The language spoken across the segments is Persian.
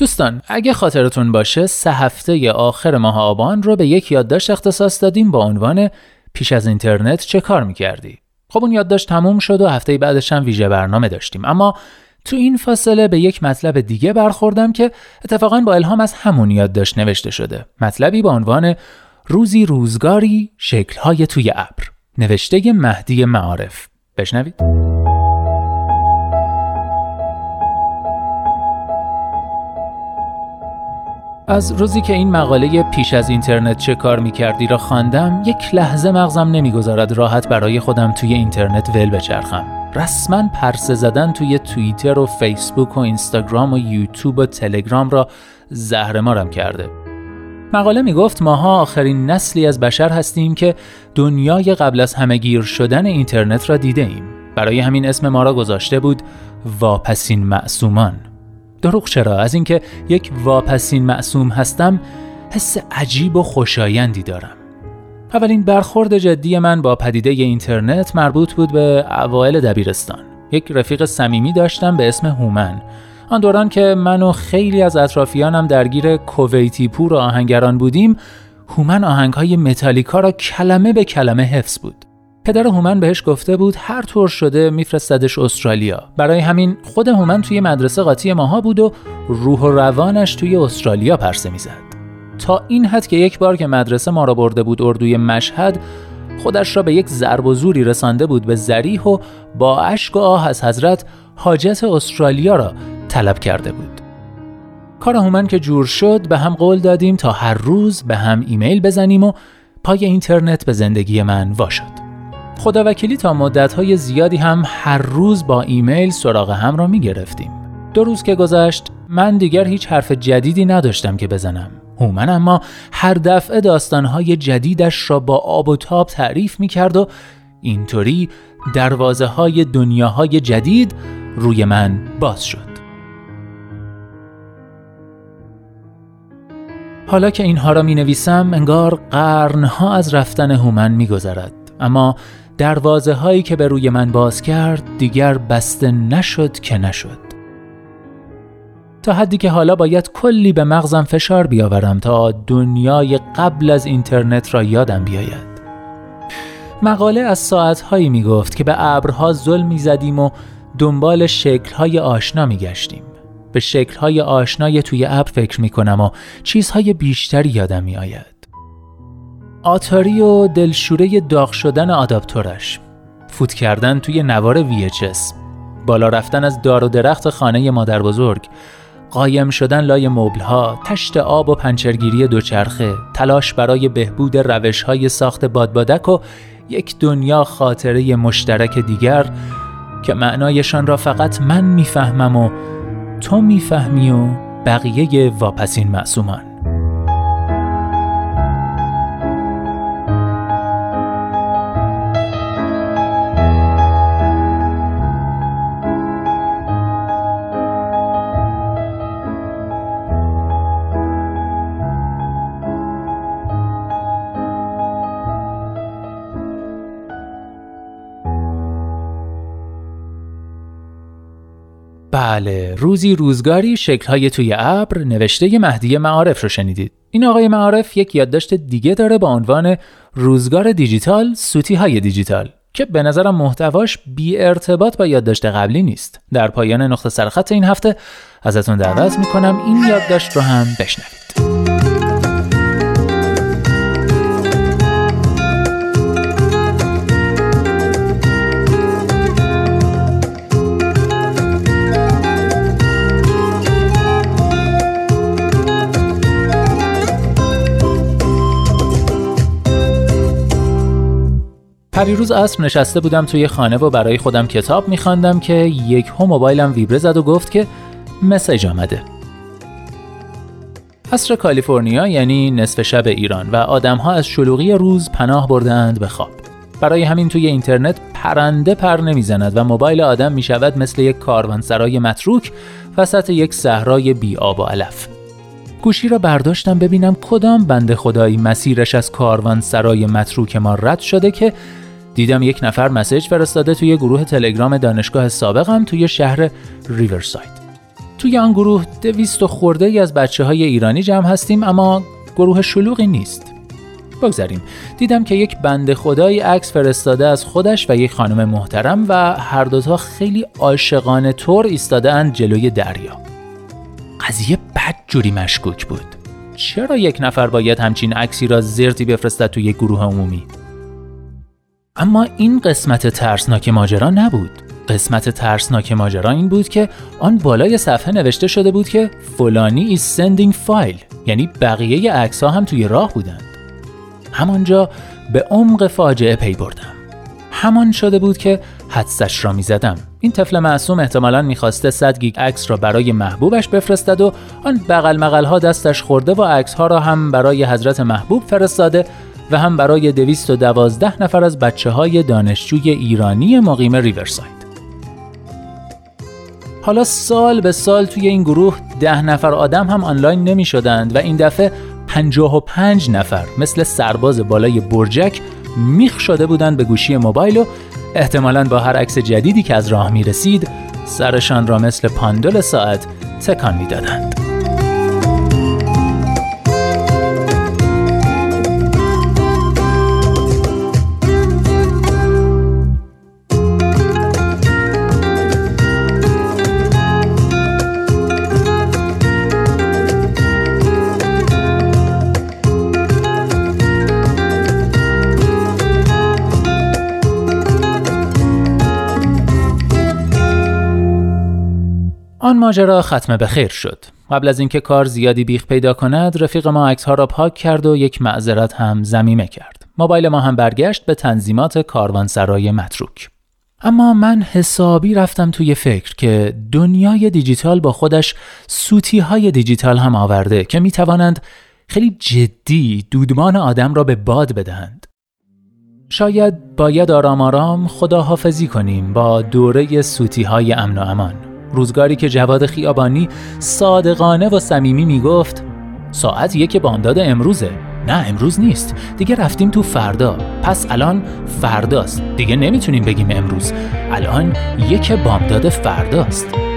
دوستان اگه خاطرتون باشه سه هفته آخر ماه آبان رو به یک یادداشت اختصاص دادیم با عنوان پیش از اینترنت چه کار می‌کردی؟ خب اون یادداشت تموم شد و هفته بعدش هم ویژه برنامه داشتیم. اما تو این فاصله به یک مطلب دیگه برخوردم که اتفاقا با الهام از همون یادداشت نوشته شده. مطلبی با عنوان روزی روزگاری شکلهای توی ابر. نوشته مهدی معارف. بشنوید. از روزی که این مقاله پیش از اینترنت چه کار می‌کردی را خواندم یک لحظه مغزم نمی‌گذارد راحت برای خودم توی اینترنت ول بچرخم رسما پرسه زدن توی توییتر و فیسبوک و اینستاگرام و یوتیوب و تلگرام را زهرمارم کرده مقاله می گفت ماها آخرین نسلی از بشر هستیم که دنیای قبل از همه گیر شدن اینترنت را دیده ایم. برای همین اسم ما را گذاشته بود واپسین معصومان. دروغ چرا؟ از اینکه یک واپسین معصوم هستم حس عجیب و خوشایندی دارم. اولین برخورد جدی من با پدیده اینترنت مربوط بود به اوایل دبیرستان. یک رفیق صمیمی داشتم به اسم هومن. آن دوران که من و خیلی از اطرافیانم درگیر کویتی پور آهنگران بودیم هومن آهنگهای متالیکا را کلمه به کلمه حفظ بود. پدر هومن بهش گفته بود هر طور شده میفرستدش استرالیا. برای همین خود هومن توی مدرسه قاطی ماها بود و روح و روانش توی استرالیا پرسه می‌زد. تا این حد که یک بار که مدرسه ما را برده بود اردوی مشهد خودش را به یک ضرب و زوری رسانده بود به زریح و با اشک و آه از حضرت حاجت استرالیا را طلب کرده بود. کار هومن که جور شد به هم قول دادیم تا هر روز به هم ایمیل بزنیم و پای اینترنت به زندگی من واشد. خداوکیلی تا مدتهای زیادی هم هر روز با ایمیل سراغ هم را می گرفتیم. دو روز که گذشت من دیگر هیچ حرف جدیدی نداشتم که بزنم. هومن اما هر دفعه داستانهای جدیدش را با آب و تاب تعریف می کرد و اینطوری دروازه های دنیاهای جدید روی من باز شد. حالا که اینها را می نویسم انگار قرنها از رفتن هومن می گذرد. اما دروازه هایی که به روی من باز کرد دیگر بسته نشد که نشد تا حدی که حالا باید کلی به مغزم فشار بیاورم تا دنیای قبل از اینترنت را یادم بیاید مقاله از ساعتهایی می گفت که به ابرها ظلم می زدیم و دنبال شکلهای آشنا می گشتیم. به شکلهای آشنای توی ابر فکر می کنم و چیزهای بیشتری یادم می آید. آتاری و دلشوره داغ شدن آداپتورش فوت کردن توی نوار VHS بالا رفتن از دار و درخت خانه مادر بزرگ. قایم شدن لای مبلها، تشت آب و پنچرگیری دوچرخه، تلاش برای بهبود روش های ساخت بادبادک و یک دنیا خاطره مشترک دیگر که معنایشان را فقط من می‌فهمم و تو می‌فهمی و بقیه واپسین معصومان. بله روزی روزگاری شکلهای توی ابر نوشته مهدی معارف رو شنیدید. این آقای معارف یک یادداشت دیگه داره با عنوان روزگار دیجیتال سوتی دیجیتال که به نظرم محتواش بی ارتباط با یادداشت قبلی نیست. در پایان نقطه سرخط این هفته ازتون دعوت می‌کنم این یادداشت رو هم بشنوید. پریروز اصر نشسته بودم توی خانه و برای خودم کتاب میخواندم که یک هم موبایلم ویبره زد و گفت که مسیج آمده عصر کالیفرنیا یعنی نصف شب ایران و آدمها از شلوغی روز پناه بردند به خواب. برای همین توی اینترنت پرنده پر نمی‌زند و موبایل آدم می شود مثل یک کاروانسرای متروک وسط یک صحرای بی آب و علف. گوشی را برداشتم ببینم کدام بنده خدایی مسیرش از کاروانسرای متروک ما رد شده که دیدم یک نفر مسیج فرستاده توی گروه تلگرام دانشگاه سابقم توی شهر ریورساید. توی آن گروه دویست و خورده ای از بچه های ایرانی جمع هستیم اما گروه شلوغی نیست. بگذاریم دیدم که یک بنده خدایی عکس فرستاده از خودش و یک خانم محترم و هر دوتا خیلی عاشقانه طور ایستاده اند جلوی دریا قضیه بد جوری مشکوک بود چرا یک نفر باید همچین عکسی را زرتی بفرستد توی گروه عمومی اما این قسمت ترسناک ماجرا نبود. قسمت ترسناک ماجرا این بود که آن بالای صفحه نوشته شده بود که فلانی is sending file یعنی بقیه عکس هم توی راه بودند. همانجا به عمق فاجعه پی بردم. همان شده بود که حدسش را می زدم. این طفل معصوم احتمالا می‌خواسته 100 گیگ عکس را برای محبوبش بفرستد و آن بغل مغل ها دستش خورده و عکس ها را هم برای حضرت محبوب فرستاده و هم برای 212 نفر از بچه های دانشجوی ایرانی مقیم ریورساید. حالا سال به سال توی این گروه ده نفر آدم هم آنلاین نمی شدند و این دفعه 55 نفر مثل سرباز بالای برجک میخ شده بودند به گوشی موبایل و احتمالا با هر عکس جدیدی که از راه می رسید سرشان را مثل پاندول ساعت تکان می‌دادند. آن ماجرا ختم به خیر شد. قبل از اینکه کار زیادی بیخ پیدا کند، رفیق ما عکس ها را پاک کرد و یک معذرت هم زمیمه کرد. موبایل ما هم برگشت به تنظیمات کاروانسرای متروک. اما من حسابی رفتم توی فکر که دنیای دیجیتال با خودش سوتی های دیجیتال هم آورده که می توانند خیلی جدی دودمان آدم را به باد بدهند. شاید باید آرام آرام خداحافظی کنیم با دوره سوتی های امن و امان. روزگاری که جواد خیابانی صادقانه و صمیمی می‌گفت ساعت یک بامداد امروزه. نه امروز نیست. دیگه رفتیم تو فردا. پس الان فرداست. دیگه نمی‌تونیم بگیم امروز. الان یک بامداد فرداست.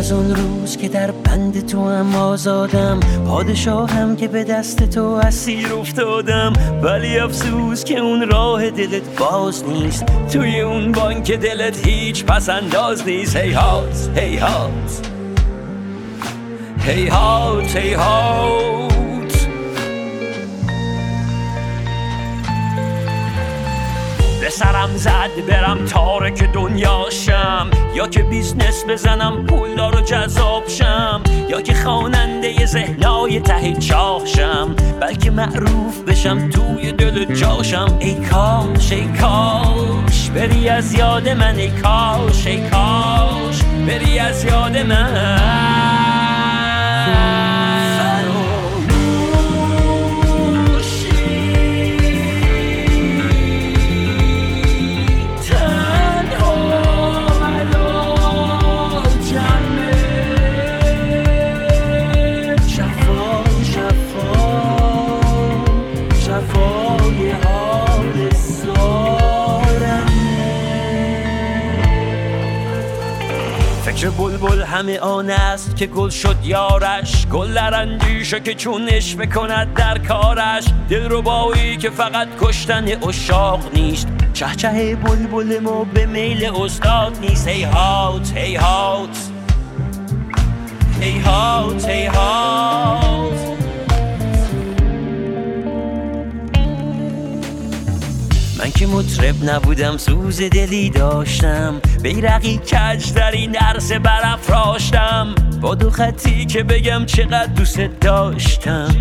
از اون روز که در بند تو هم آزادم پادشاهم که به دست تو اسیر افتادم. ولی افسوس که اون راه دلت باز نیست. توی اون بانک دلت هیچ پس انداز نیست. هی هات هی هات هی هات هی هات سرم زد برم تارک دنیا شم. یا که business بزنم پولدار و جذاب شم. یا که خواننده ذهنای ته چاه شم بلکه معروف بشم توی دل جا شم. ای کاش ای کاش بری از یاد من ای کاش ای کاش بری از یاد من. بلبل همه آن است که گل شد یارش. گل در اندیشه که چونش بکند در کارش. دل رو بایی که فقط کشتن اشاق نیست. چه بلبل ما به میل استاد نیست. هی هات هی هات. من که مطرب نبودم سوز دلی داشتم. بیرقی کج در این عرصه برافراشتم. با دو خطی که بگم چقدر دوست داشتم.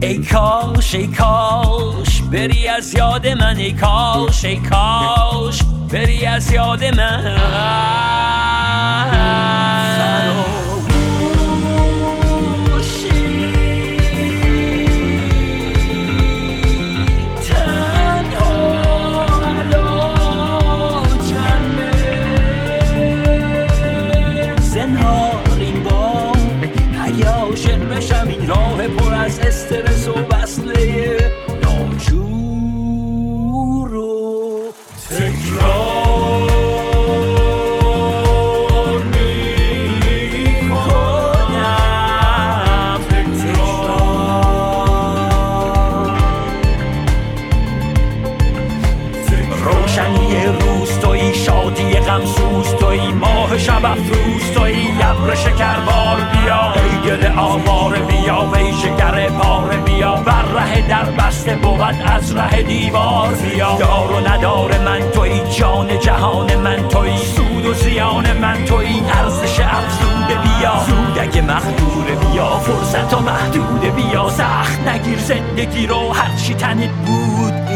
ای کاش ای کاش بری از یاد من ای کاش ای کاش بری از یاد من. دوست توی ابر شکر بار بیا. ای دل آوار بیا وی شکر پاره بیا. بر ره در بسته بود از ره دیوار بیا. دار و ندار من توی جان جهان من توی. سود و زیان من توی ارزش افزوده بیا. سودک مخدور بیا فرصت و محدود بیا. سخت نگیر زندگی رو هرچی تنت بود.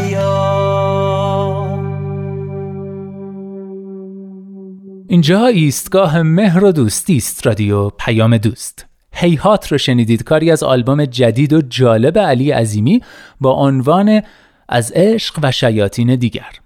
اینجا ایستگاه مهر و دوستی است رادیو پیام دوست. هیهات رو شنیدید کاری از آلبوم جدید و جالب علی عظیمی با عنوان از عشق و شیاطین دیگر.